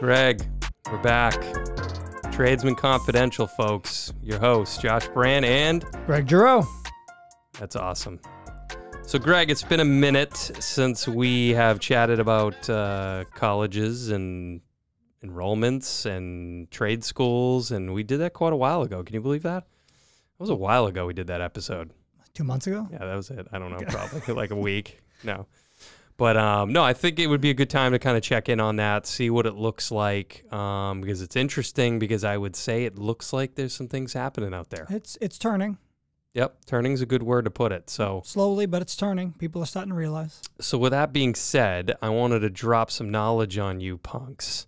Greg, we're back. Tradesmen Confidential, folks. Your host, Josh Brand, and Greg Giroux. that's awesome. So, Greg, it's been a minute since we have chatted about uh, colleges and enrollments and trade schools, and we did that quite a while ago. Can you believe that? It was a while ago we did that episode. Two months ago. Yeah, that was it. I don't know, probably like a week. No. But um, no, I think it would be a good time to kind of check in on that, see what it looks like, um, because it's interesting. Because I would say it looks like there's some things happening out there. It's it's turning Yep, turning's a good word to put it. So, slowly, but it's turning. People are starting to realize. so with that being said, I wanted to drop some knowledge on you punks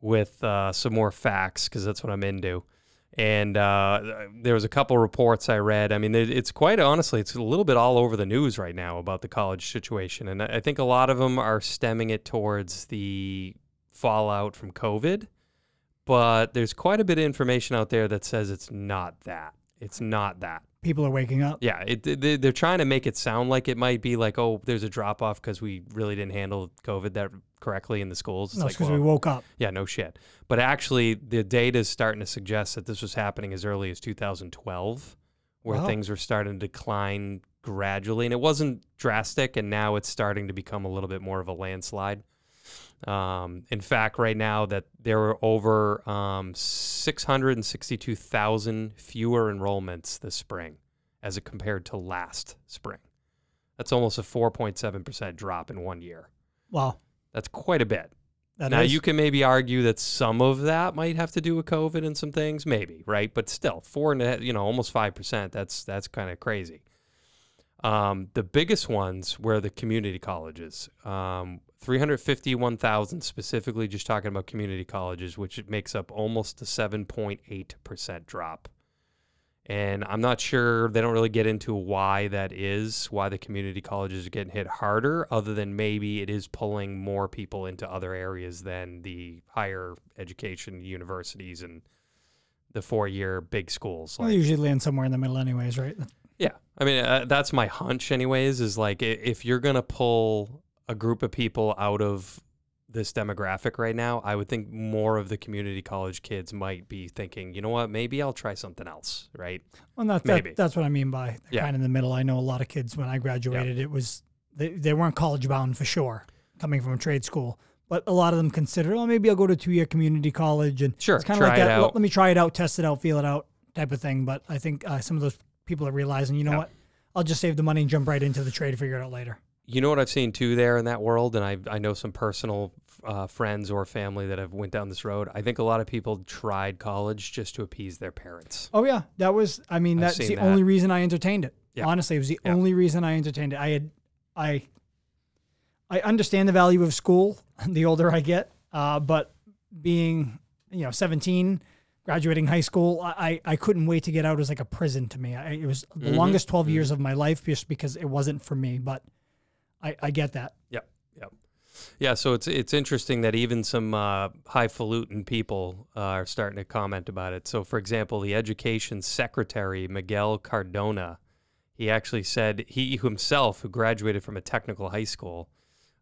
with uh, some more facts because that's what I'm into. And uh, there was a couple reports I read. I mean, it's quite honestly, it's a little bit all over the news right now about the college situation, and I think a lot of them are stemming it towards the fallout from COVID. But there's quite a bit of information out there that says it's not that. It's not that. People are waking up. Yeah, it, they, they're trying to make it sound like it might be like, oh, there's a drop off because we really didn't handle COVID that correctly in the schools. It's No, like, because well, we woke up. yeah, no shit. But actually, the data is starting to suggest that this was happening as early as 2012, where Wow. things were starting to decline gradually, and it wasn't drastic, and now it's starting to become a little bit more of a landslide. Um, in fact, right now that there were over um, 662,000 fewer enrollments this spring as it compared to last spring. That's almost a 4.7% drop in one year. Wow. That's quite a bit. That now is- you can maybe argue that some of that might have to do with COVID and some things, maybe, right? But still, four and a, you know, almost five percent. That's that's kind of crazy. Um, the biggest ones were the community colleges. Um, 351,000 specifically, just talking about community colleges, which makes up almost a 7.8% drop. And I'm not sure, they don't really get into why that is, why the community colleges are getting hit harder, other than maybe it is pulling more people into other areas than the higher education universities and the four year big schools. Well, Like, they usually land somewhere in the middle, anyways, right? yeah, I mean uh, that's my hunch, anyways. Is like if you're gonna pull a group of people out of this demographic right now, I would think more of the community college kids might be thinking, you know what, maybe I'll try something else, right? Well, that, Maybe. that, that's what I mean by Yeah. kind of in the middle. I know a lot of kids when I graduated, it was they, they weren't college bound for sure, coming from a trade school. But a lot of them considered, oh, maybe I'll go to two year community college, and Sure, it's kind of like that. Let, let me try it out, test it out, feel it out, type of thing. But I think uh, some of those people are realizing, you know Yeah. what, I'll just save the money and jump right into the trade, figure it out later. You know what I've seen too there in that world, and I I know some personal uh, friends or family that have went down this road. I think a lot of people tried college just to appease their parents. Oh yeah, that was. I mean, I've that's the that. only reason I entertained it. Yeah. Honestly, it was the Yeah. only reason I entertained it. I had, I, I understand the value of school. The older I get, uh, but being, you know, seventeen, graduating high school, I, I couldn't wait to get out. It was like a prison to me. I, it was the Mhm. longest 12 years of my life just because it wasn't for me. But I, I get that. Yep, yep. Yeah, so it's it's interesting that even some uh, highfalutin people uh, are starting to comment about it. So, for example, the education secretary Miguel Cardona, he actually said he himself, who graduated from a technical high school,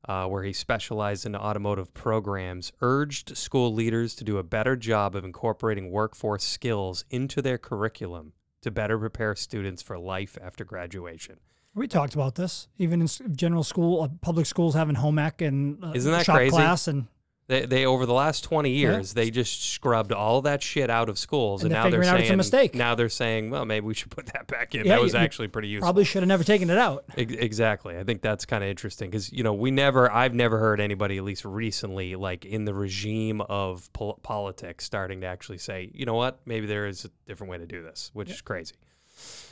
uh, where he specialized in automotive programs, urged school leaders to do a better job of incorporating workforce skills into their curriculum to better prepare students for life after graduation. We talked about this, even in general school, uh, public schools having home ec and uh, Isn't that shop crazy? class, and They, they over the last 20 Yeah. years, they just scrubbed all that shit out of schools, And and, they're now they're out it's a saying mistake. now they're saying, well, maybe we should put that back in. Yeah, that was you- actually pretty useful. probably should have never taken it out. Ex- Exactly. I think that's kind of interesting because you know we never, I've never heard anybody, at least recently, like in the regime of pol- politics, starting to actually say, you know what, maybe there is a different way to do this, which is crazy.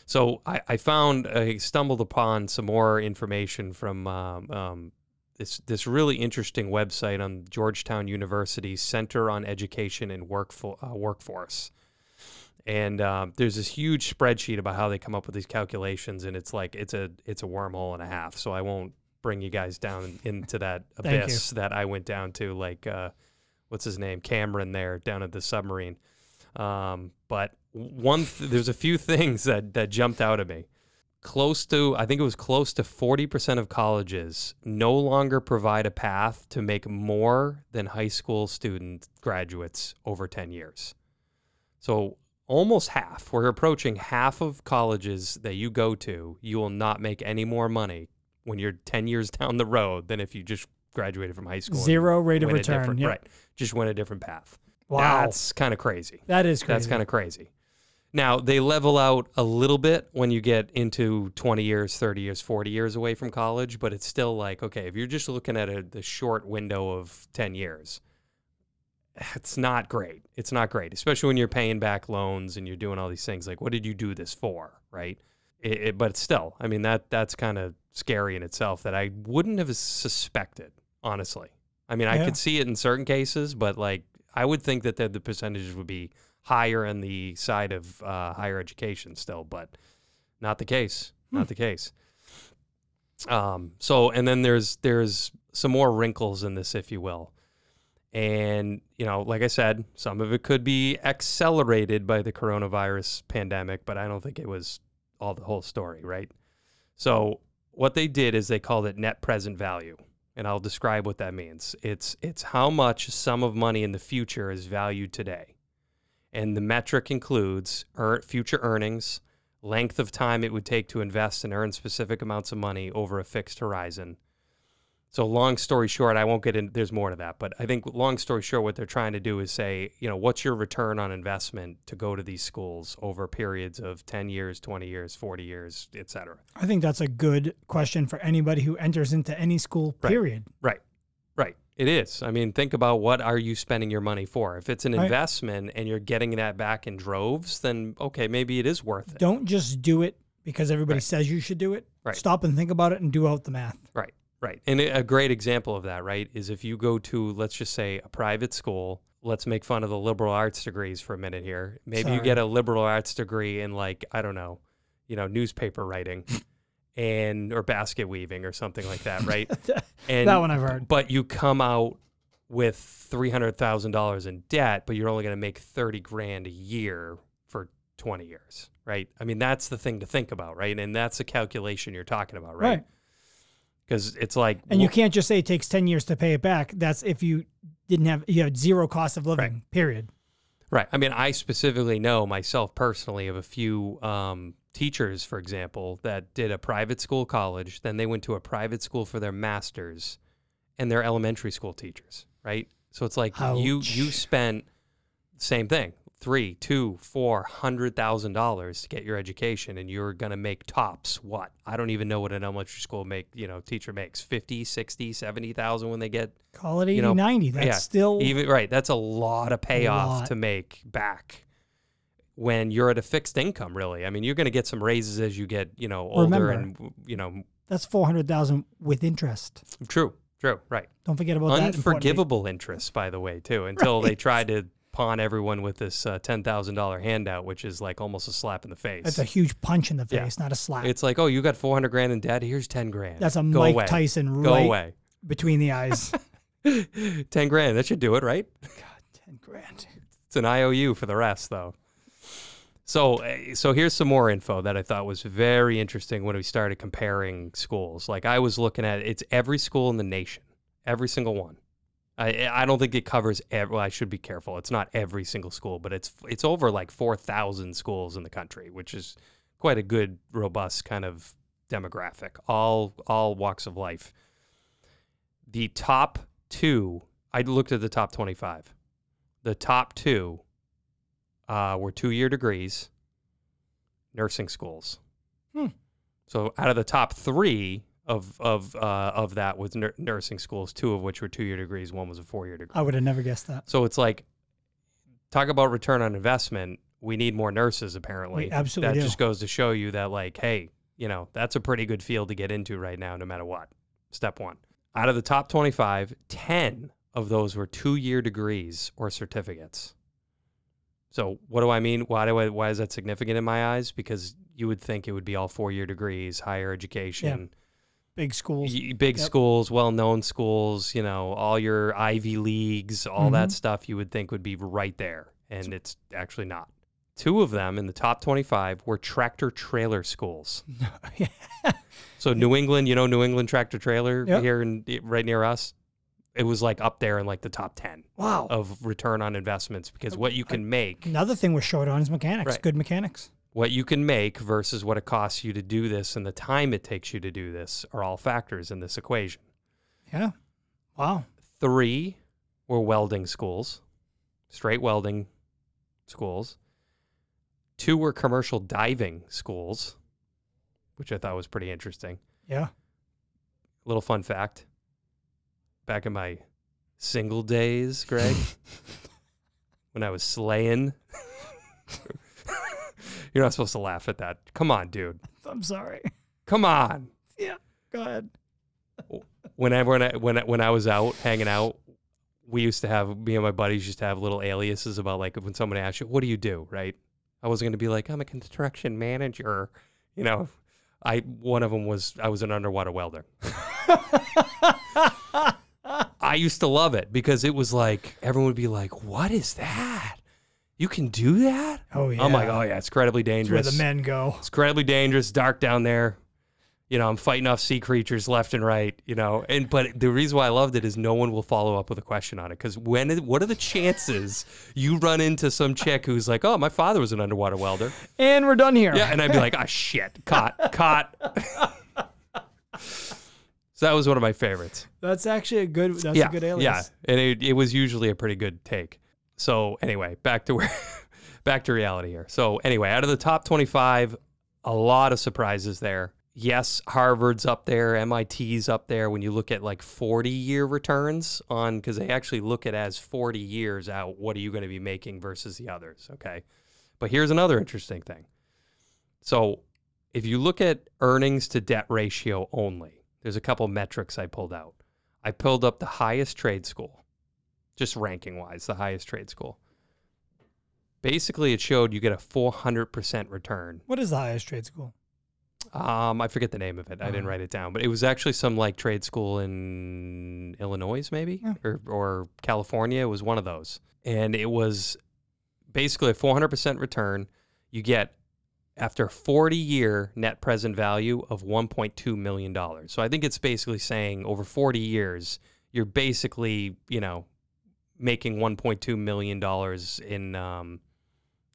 So I, I found, I stumbled upon some more information from um, um, this this really interesting website on Georgetown University's Center on Education and Workfo- uh, Workforce. And um, there's this huge spreadsheet about how they come up with these calculations, and it's like it's a it's a wormhole and a half. So I won't bring you guys down into that you. abyss that I went down to, like uh, what's his name, Cameron, there down at the submarine. Um, but one, th- there's a few things that that jumped out at me. close to I think it was close to 40% of colleges no longer provide a path to make more than high school student graduates over 10 years. So almost half, we're approaching half of colleges that you go to, you will not make any more money when you're 10 years down the road than if you just graduated from high school. Zero rate of return. Yep. Right. Just went a different path. Wow. That's kind of crazy. that is crazy. That's kind of crazy. Now, they level out a little bit when you get into 20 years, 30 years, 40 years away from college, but it's still like, okay, if you're just looking at a, the short window of 10 years, it's not great. It's not great, especially when you're paying back loans and you're doing all these things. Like, what did you do this for, right? It, it, but still, I mean, that that's kind of scary in itself that I wouldn't have suspected, honestly. I mean, I Yeah. could see it in certain cases, but like, I would think that the, the percentages would be higher on the side of uh, higher education still, but not the case. Not the case. Um, so, and then there's there's some more wrinkles in this, if you will. And you know, like I said, some of it could be accelerated by the coronavirus pandemic, but I don't think it was all the whole story, right? So, what they did is they called it net present value, and I'll describe what that means. It's it's how much sum of money in the future is valued today and the metric includes ear- future earnings, length of time it would take to invest and earn specific amounts of money over a fixed horizon. So, long story short, I won't get in. There's more to that, but I think long story short, what they're trying to do is say, you know, what's your return on investment to go to these schools over periods of 10 years, 20 years, 40 years, et cetera. I think that's a good question for anybody who enters into any school. Right. Period. Right. Right. It is. I mean, think about what are you spending your money for? If it's an Right. investment and you're getting that back in droves, then okay, maybe it is worth it. Don't just do it because everybody Right. says you should do it. Right. Stop and think about it and do out the math. Right, right. And a great example of that, right, is if you go to, let's just say, a private school. Let's make fun of the liberal arts degrees for a minute here. Maybe you get a liberal arts degree in, like, I don't know, you know, newspaper writing and or basket weaving or something like that, right? And that one I've heard. but you come out with three hundred thousand dollars in debt, but you're only going to make thirty grand a year for twenty years, right? I mean, that's the thing to think about, right? And that's the calculation you're talking about, right? Right. Because it's like, And you can't just say it takes 10 years to pay it back. That's if you didn't have, you had zero cost of living, period. right? I mean, I specifically know myself personally of a few um, teachers, for example, that did a private school college, then they went to a private school for their masters, and they're elementary school teachers, right? So it's like you you Ouch. spent same thing three, two, four hundred thousand dollars to get your education, and you're gonna make tops what? I don't even know what an elementary school make you know teacher makes 50, 60, 70,000 when they get Call it 80, You know, 90. That's yeah, still even right. That's a lot of payoff lot. to make back when you're at a fixed income. Really, I mean, you're going to get some raises as you get you know older Remember- and you know that's 400,000 with interest. true, true, right. Don't forget about that. Unforgivable interest, by the way, too. Until they tried to pawn everyone with this uh, ten thousand dollar handout, which is like almost a slap in the face. That's a huge punch in the Yeah. face, not a slap. it's like, oh, you got four hundred grand in debt. Here's ten grand. That's a Go Mike away. Tyson Go right away. between the eyes. ten grand. That should do it, right? God, 10 grand. It's an IOU for the rest, though. So, uh, so here's some more info that I thought was very interesting when we started comparing schools. Like I was looking at, it's every school in the nation, every single one. I I don't think it covers. Every, well, I should be careful. It's not every single school, but it's it's over like four thousand schools in the country, which is quite a good, robust kind of demographic. All all walks of life. The top two, I looked at the top twenty-five. The top two uh, were two-year degrees, nursing schools. Hmm. So out of the top three of of uh, of that was nur- nursing schools, two of which were two-year degrees, one was a four-year degree. I would have never guessed that. So it's like, talk about return on investment. We need more nurses, apparently. We absolutely That do. just goes to show you that, like, hey, you know, that's a pretty good field to get into right now, no matter what. Step one. Out of the top 25, 10 of those were two year degrees or certificates. So what do I mean? Why do I, why is that significant in my eyes? Because you would think it would be all four year degrees, higher education, Big schools. big Yep. schools, well-known schools, you know, all your Ivy leagues, all that Mhm. stuff you would think would be right there, and it's actually not. Two of them in the top 25 were tractor trailer schools. So New England, you know, New England tractor trailer Yep. here in right near us, it was like up there in like the top 10 Wow. of return on investments because what you can make, Another thing we're short on is mechanics. Right. Good mechanics. What you can make versus what it costs you to do this and the time it takes you to do this are all factors in this equation. Yeah. Wow. Three were welding schools, straight welding schools. Two were commercial diving schools, which I thought was pretty interesting. Yeah. Little fun fact. Back in my single days, Greg, when I was slaying. You're not supposed to laugh at that. Come on, dude. I'm sorry. Come on. Yeah. Go ahead. Whenever when I, when I, when I was out hanging out, we used to have me and my buddies used to have little aliases about like when someone asked you, "What do you do?" Right? I wasn't going to be like, "I'm a construction manager," you know. I one of them was I was an underwater welder. I used to love it because it was like everyone would be like, "What is that? You can do that?" Oh yeah. I'm like, "Oh yeah, it's incredibly It's where dangerous. the men go. It's incredibly dangerous, dark down there. You know, I'm fighting off sea creatures left and right. You know, and but the reason why I loved it is no one will follow up with a question on it because when what are the chances you run into some chick who's like, "Oh, my father was an underwater welder," And we're done here. yeah, and I'd be like, "Ah, shit, caught, caught." so that was one of my favorites. That's actually a good. That's yeah, a good alias. yeah, and it, it was usually a pretty good take. So anyway, back to where, back to reality here. So anyway, out of the top twenty-five, a lot of surprises there. Yes, Harvard's up there, MIT's up there. When you look at like forty-year returns on, because they actually look at as forty years out, what are you going to be making versus the others? Okay, but here's another interesting thing. So if you look at earnings to debt ratio only, there's a couple metrics I pulled out. I pulled up the highest trade school, just ranking wise, the highest trade school. Basically, it showed you get a 400% return. What is the highest trade school? Um, I forget the name of it. I didn't Oh. write it down, but it was actually some like trade school in Illinois, maybe Yeah. or or California. It was one of those, and it was basically a 400% return. You get after a 40 year net present value of 1.2 million dollars. So I think it's basically saying over 40 years, you're basically you know making 1.2 million dollars in um,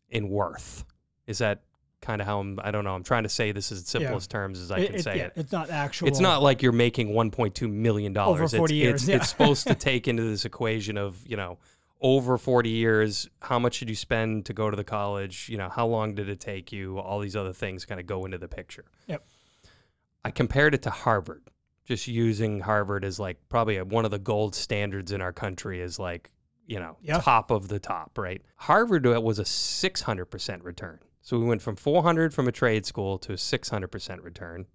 in worth. Is that kind of how I'm? I don't know. I'm trying to say this as simplest terms as I It- can it- say yeah, it. It's not actual. It's not like you're making 1.2 million dollars. Over 40 it's, years, It's, yeah. it's supposed to take into this equation of you know over 40 years. How much did you spend to go to the college? You know, how long did it take you? All these other things kind of go into the picture. Yep. I compared it to Harvard, just using Harvard as like probably a, one of the gold standards in our country is like you know Yeah. top of the top, right? Harvard uh, was a 600% return. So we went from 400 from a trade school to a 600% return.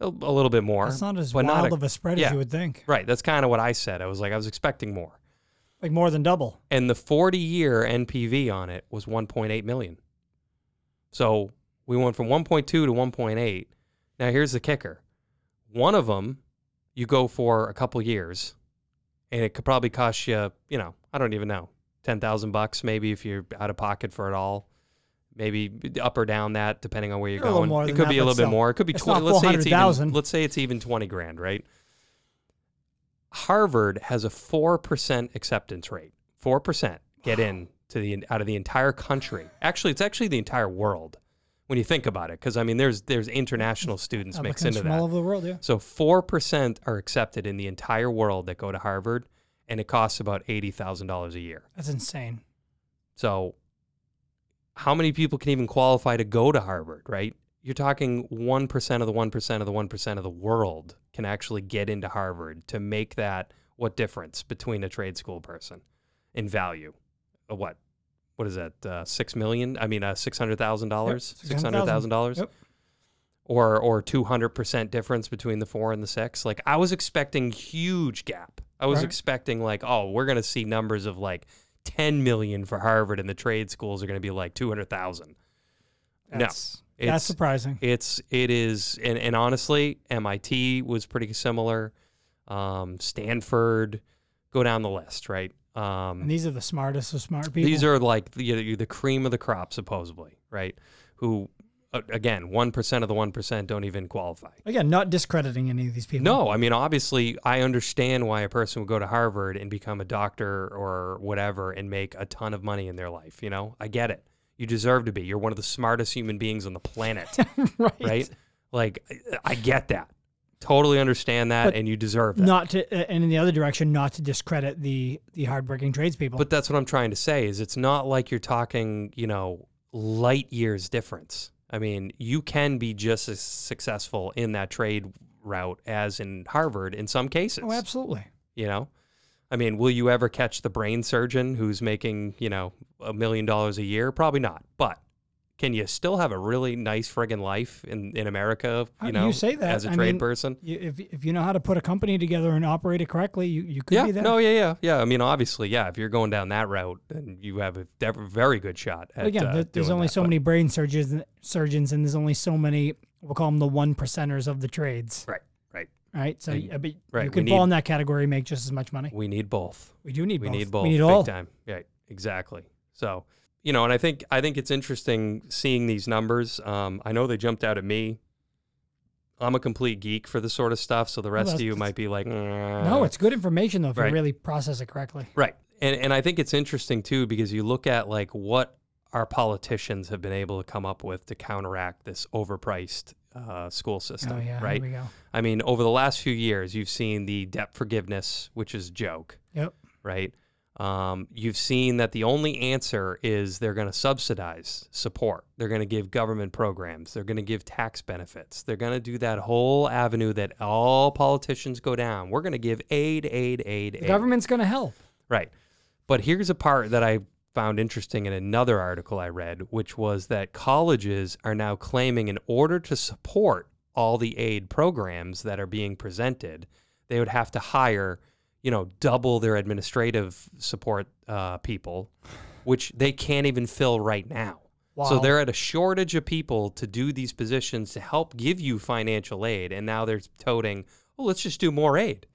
A, a little bit more. That's not as wild not a- of a spread yeah. as you would think. Right. That's kind of what I said. I was like, I was expecting more. Like more than double. And the 40 year NPV on it was 1.8 million. So we went from 1.2 to 1.8. Now here's the kicker. One of them you go for a couple years and it could probably cost you, you know, I don't even know, 10,000 bucks maybe if you're out of pocket for it all. Maybe up or down that depending on where you're little going. it could that, be a little bit still. more. It could be 20. Let's say it's even let's say it's even 20 grand, right? Harvard has a 4% acceptance rate. 4% get in to the out of the entire country. Actually, it's actually the entire world when you think about it cuz I mean there's there's international students mixed into from that. all over the world, yeah. So 4% are accepted in the entire world that go to Harvard and it costs about $80,000 a year. That's insane. So, how many people can even qualify to go to Harvard, right? You're talking 1% of the 1% of the 1% of the world can actually get into Harvard to make that what difference between a trade school person in value? What? What is that? Uh, 6 million? I mean, uh, $600,000? Yep, $600,000? Yep. Or or 200% difference between the 4 and the 6? Like I was expecting huge gap. I was Right. expecting like, oh, we're going to see numbers of like 10 million for Harvard and the trade schools are going to be like 200,000. No. That's, that's surprising. it's it is and, and honestly, MIT was pretty similar. Um, Stanford, go down the list, right? Um, And these are the smartest of smart people. these are like the, the cream of the crop, supposedly, right? Who, again, 1% of the 1% don't even qualify. again not discrediting any of these people. No, I mean, obviously, I understand why a person would go to Harvard and become a doctor or whatever and make a ton of money in their life. You know, I get it. You deserve to be. You're one of the smartest human beings on the planet, right. right? Like, I- I get that. Totally understand that, But and you deserve that. Not to, uh, and in the other direction, not to discredit the the hardworking tradespeople. But that's what I'm trying to say is it's not like you're talking, you know, light years difference. I mean, you can be just as successful in that trade route as in Harvard in some cases. oh, absolutely. You know, I mean, will you ever catch the brain surgeon who's making, you know, a million dollars a year? Probably not. But can you still have a really nice friggin' life in, in America, you you know, say that. as a I trade mean, person? You, if if you know how to put a company together and operate it correctly, you, you could Yeah, be there. no, yeah, yeah, yeah. I mean, obviously, yeah. If you're going down that route, then you have a dev- very good shot. At, again, uh, there's doing only that, so but- many brain surgeons, surgeons, and there's only so many. We'll call them the one percenters of the trades. Right, right. Right. So And- yeah, but right, you can fall need- in that category, and make just as much money. We need both. We do need We both. need both. We need big time. Yeah, exactly. So, you know, and I think I think it's interesting seeing these numbers. Um, I know they jumped out at me. I'm a complete geek for this sort of stuff, so the rest of you might be like, No, it's good information though if Right. you really process it correctly. Right. And and I think it's interesting too because you look at like what our politicians have been able to come up with to counteract this overpriced uh, school system. oh yeah. right. Here we go. I mean, over the last few years, you've seen the debt forgiveness, which is a joke. Yep. Right. Um, you've seen that the only answer is they're going to subsidize support. They're going to give government programs. They're going to give tax benefits. They're going to do that whole avenue that all politicians go down. We're going to give aid, aid, aid, aid. The government's going to help. Right. But here's a part that I found interesting in another article I read, which was that colleges are now claiming in order to support all the aid programs that are being presented, they would have to hire, you know, double their administrative support uh, people, which they can't even fill right now. So they're at a shortage of people to do these positions to help give you financial aid. And now they're toting, well, let's just do more aid.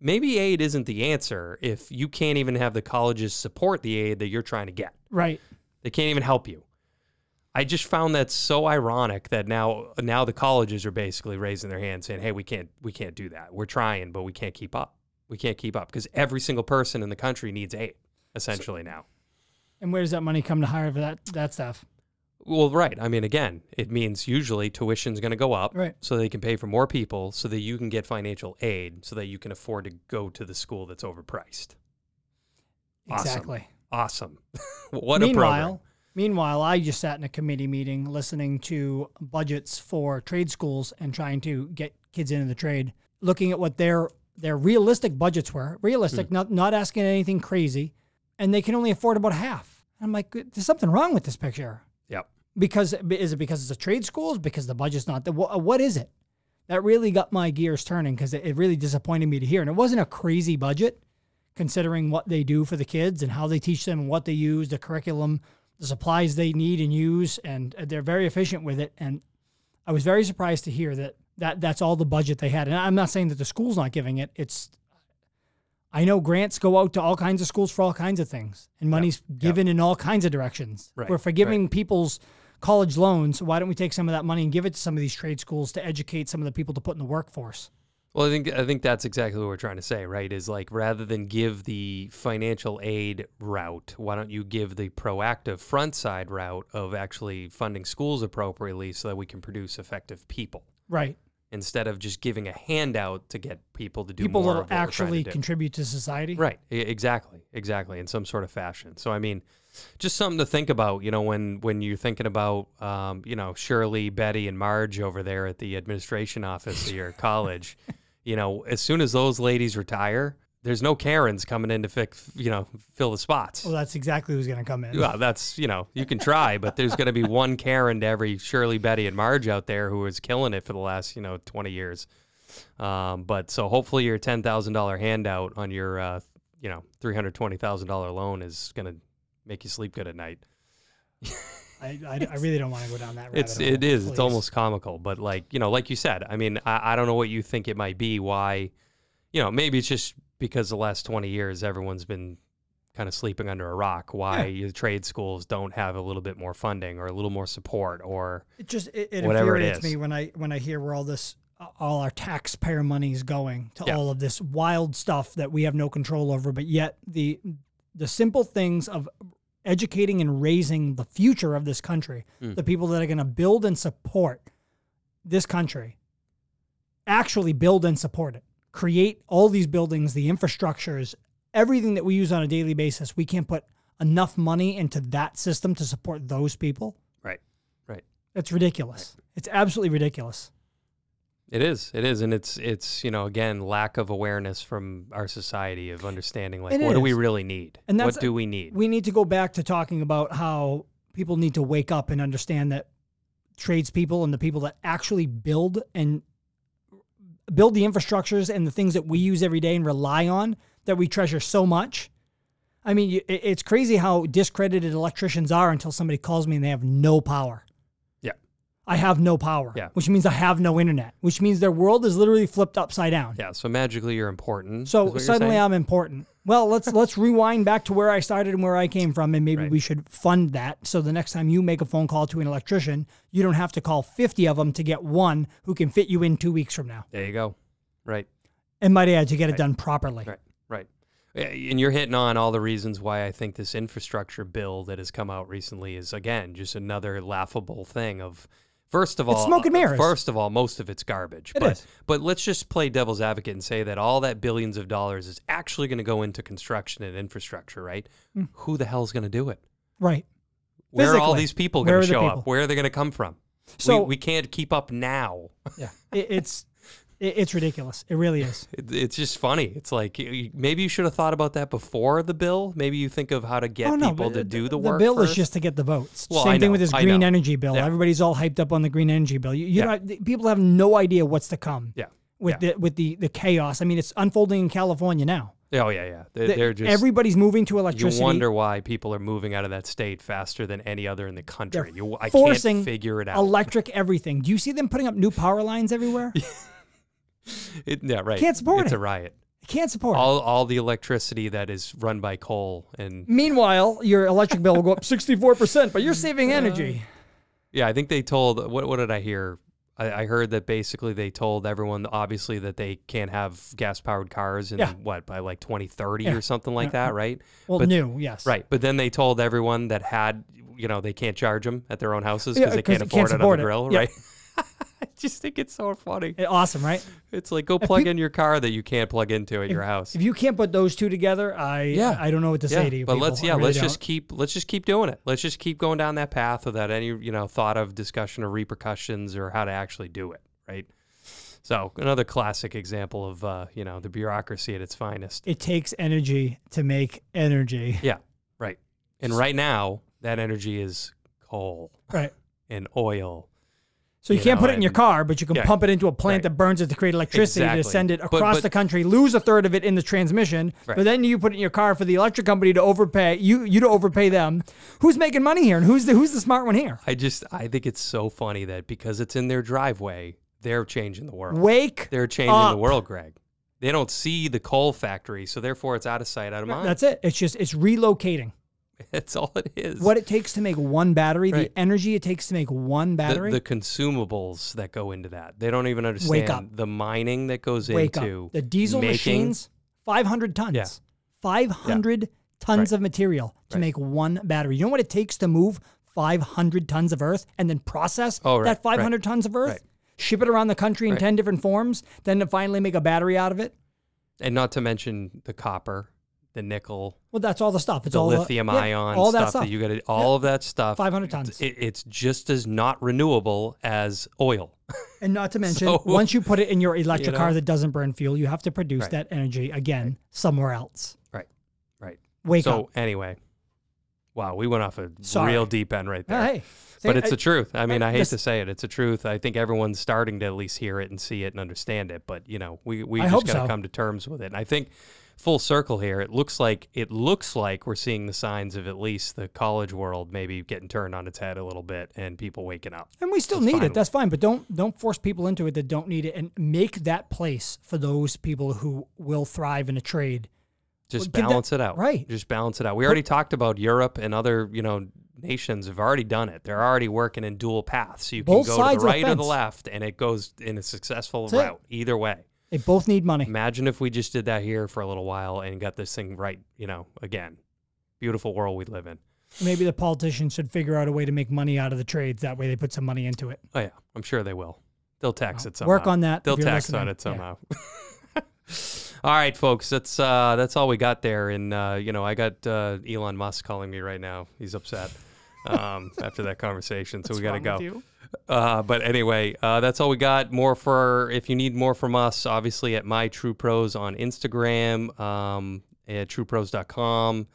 Maybe aid isn't the answer if you can't even have the colleges support the aid that you're trying to get. Right. They can't even help you. I just found that so ironic that now now the colleges are basically raising their hands saying, "Hey, we can't we can't do that. We're trying, but we can't keep up. We can't keep up because every single person in the country needs aid essentially now." And where does that money come to hire for that that stuff? Well, right. I mean, again, it means usually tuition's going to go up, Right. so they can pay for more people, so that you can get financial aid, so that you can afford to go to the school that's overpriced. Exactly. Awesome. what a program. meanwhile, meanwhile, I just sat in a committee meeting listening to budgets for trade schools and trying to get kids into the trade, looking at what their their realistic budgets were. Realistic, Hmm. not not asking anything crazy, and they can only afford about half. I'm like, there's something wrong with this picture. Yep. Because is it because it's a trade school? Is because the budget's not the what, what is it? That really got my gears turning because it, it really disappointed me to hear. And it wasn't a crazy budget considering what they do for the kids and how they teach them and what they use, the curriculum, the supplies they need and use, and they're very efficient with it. And I was very surprised to hear that, that that's all the budget they had. And I'm not saying that the school's not giving it. It's I know grants go out to all kinds of schools for all kinds of things, and money's given in all kinds of directions. Right, We're forgiving people's college loans. Why don't we take some of that money and give it to some of these trade schools to educate some of the people to put in the workforce? Well, I think I think that's exactly what we're trying to say, right? Is like rather than give the financial aid route, why don't you give the proactive front side route of actually funding schools appropriately so that we can produce effective people Right. Instead of just giving a handout to get people to do People more that'll of what we're trying actually to contribute to society. Right. Exactly. Exactly. In some sort of fashion. So I mean, just something to think about. You know, when when you're thinking about, um, you know, Shirley, Betty, and Marge over there at the administration office of your college. You know, as soon as those ladies retire, there's no Karens coming in to fix, you know, fill the spots. Well, that's exactly who's going to come in. Well, that's you know you can try, but there's going to be one Karen to every Shirley, Betty, and Marge out there who is killing it for the last you know 20 years. Um, but so hopefully your ten thousand dollar handout on your uh, you know three hundred twenty thousand dollar loan is going to make you sleep good at night. I, I, I really don't want to go down that rabbit It's it is it's almost comical, but like you know, like you said, I mean, I, I don't know what you think it might be. Why, you know, maybe it's just because the last twenty years everyone's been kind of sleeping under a rock. Why your trade schools don't have a little bit more funding or a little more support or It just it, it infuriates me when I when I hear where all this all our taxpayer money is going to Yeah. all of this wild stuff that we have no control over, but yet the the simple things of educating and raising the future of this country, Mm. the people that are going to build and support this country, actually build and support it, create all these buildings, the infrastructures, everything that we use on a daily basis. We can't put enough money into that system to support those people. right, right. It's ridiculous. It's absolutely ridiculous. It is. It is, and it's it's you know again lack of awareness from our society of understanding like It what do we really need? And what do we need? We need to go back to talking about how people need to wake up and understand that tradespeople and the people that actually build and build the infrastructures and the things that we use every day and rely on that we treasure so much. I mean, it's crazy how discredited electricians are until somebody calls me and they have no power. Yeah. I have no power, Yeah. which means I have no internet, which means their world is literally flipped upside down. yeah. So magically you're important. So suddenly? I'm important. Well, let's let's rewind back to where I started and where I came from, and maybe Right. we should fund that. So the next time you make a phone call to an electrician, you don't have to call 50 of them to get one who can fit you in two weeks from now. there you go. Right. And might add to get it done properly. Right. Right. And you're hitting on all the reasons why I think this infrastructure bill that has come out recently is again just another laughable thing of first of It's all smoke and mirrors. First of all, most of it's garbage. It but is. but let's just play devil's advocate and say that all that billions of dollars is actually going to go into construction and infrastructure, right? Hmm. Who the hell's going to do it? Right. Where are all these people going to show up? Where are they going to come from? So- we, we can't keep up now. Yeah. It, it's it, it's ridiculous. It really is. It, it's just funny. It's like maybe you should have thought about that before the bill. Maybe you think of how to get oh no, people to do the, the work. The bill is just to get the votes. Well, Same I thing know, with this green energy bill. Yeah. Everybody's all hyped up on the green energy bill. You, you Yeah. know, people have no idea what's to come. yeah. With Yeah. the with the the chaos. I mean, it's unfolding in California now. Oh yeah, yeah. They're, The- they're just. everybody's moving to electricity. you wonder why people are moving out of that state faster than any other in the country. You, I forcing can't figure it out. electric everything. Do you see them putting up new power lines everywhere? It- yeah, right. Can't support it's it. a riot. Can't support. it. All all the electricity that is run by coal and Meanwhile, your electric bill will go up sixty four percent, but you're saving uh, energy. yeah, I think they told what what did I hear? I, I heard that basically they told everyone obviously that they can't have gas powered cars in Yeah. what by like 2030 Yeah. or something like that, right? Well, But- new, yes. Right. But then they told everyone that had, you know, they can't charge them at their own houses Yeah, because they uh, 'cause can't they can't afford it on support the it. grill, Yeah. right? I just think it's so funny. Eh, Awesome, right? It's like go plug in your car that you can't plug into at your house. If you can't put those two together, I Yeah. I don't know what to say to you. but people. let's yeah, really let's just don't. keep let's just keep doing it. Let's just keep going down that path without any you know thought of discussion or repercussions or how to actually do it, right? So another classic example of uh, you know the bureaucracy at its finest. It takes energy to make energy. Yeah, right. And right now that energy is coal Right. and oil. So you, You can't know, put it in your car, but you can yeah, pump it into a plant right. that burns it to create electricity to send it But- across but- the country, lose a third of it in the transmission. Right. But then you put it in your car for the electric company to overpay you you to overpay them. Who's making money here and who's the who's the smart one here? I just I think it's so funny that because it's in their driveway, they're changing the world. Wake They're changing up. the world, Greg. They don't see the coal factory, so therefore it's out of sight, out of mind. That's it. It's just it's relocating. That's all it is. What it takes to make one battery, Right. the energy it takes to make one battery. the consumables that go into that. They don't even understand up. the mining that goes Wake into up. The diesel making, machines, 500 tons. Yeah. 500 tons Right. of material to Right. make one battery. You know what it takes to move 500 tons of earth and then process Oh, right, that 500 tons of earth? right. Ship it around the country in Right. 10 different forms, then to finally make a battery out of it? and not to mention the copper, the nickel, Well, that's all the stuff. It's all the all lithium yeah, ion all stuff, that stuff. you got all of that stuff. 500 tons. It, it's just as not renewable as oil. And not to mention, So- once you put it in your electric know? car that doesn't burn fuel, you have to produce Right. that energy again somewhere else. right. Right. Wake so up. So anyway, wow, we went off a Sorry. real deep end right there. Uh, hey, but say- it's the truth. I mean, I- I hate this- to say it. It's the truth. I think everyone's starting to at least hear it and see it and understand it. But you know, we we I just got to so. come to terms with it. And I think full circle here. It looks like it looks like we're seeing the signs of at least the college world maybe getting turned on its head a little bit and people waking up. And we still That's need fine. it. That's fine, but don't don't force people into it that don't need it, and make that place for those people who will thrive in a trade Just Well, give that- balance it out. right. Just balance it out. We already talked about Europe and other, you know, nations have already done it. They're already working in dual paths. So you can go to the the right or the left and it goes in a successful That's it. route either way. They both need money. Imagine if we just did that here for a little while and got this thing right, you know, again. Beautiful world we live in. Maybe the politicians should figure out a way to make money out of the trades. That way, they put some money into it. Oh yeah, I'm sure they will. They'll tax it somehow. Work on that. They'll tax on it Yeah. somehow. all right, folks. That's uh, that's all we got there. And uh, you know, I got uh, Elon Musk calling me right now. He's upset um, after that conversation, so we got to go. with you? Uh, but anyway, uh, that's all we got. More for if you need more from us, obviously at my True Pros on Instagram, um, at truepros.com.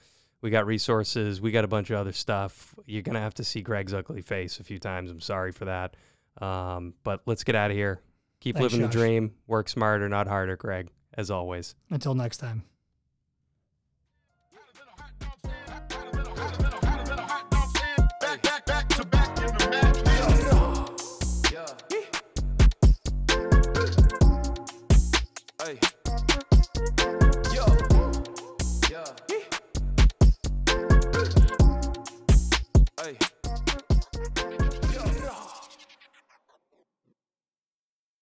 We got resources. We got a bunch of other stuff. You're gonna have to see Greg's ugly face a few times. I'm sorry for that. Um, but let's get out of here. Keep Thanks, living Josh. the dream. Work smarter, not harder, Greg. As always. Until next time. Hey. Yo. Yeah. Hey.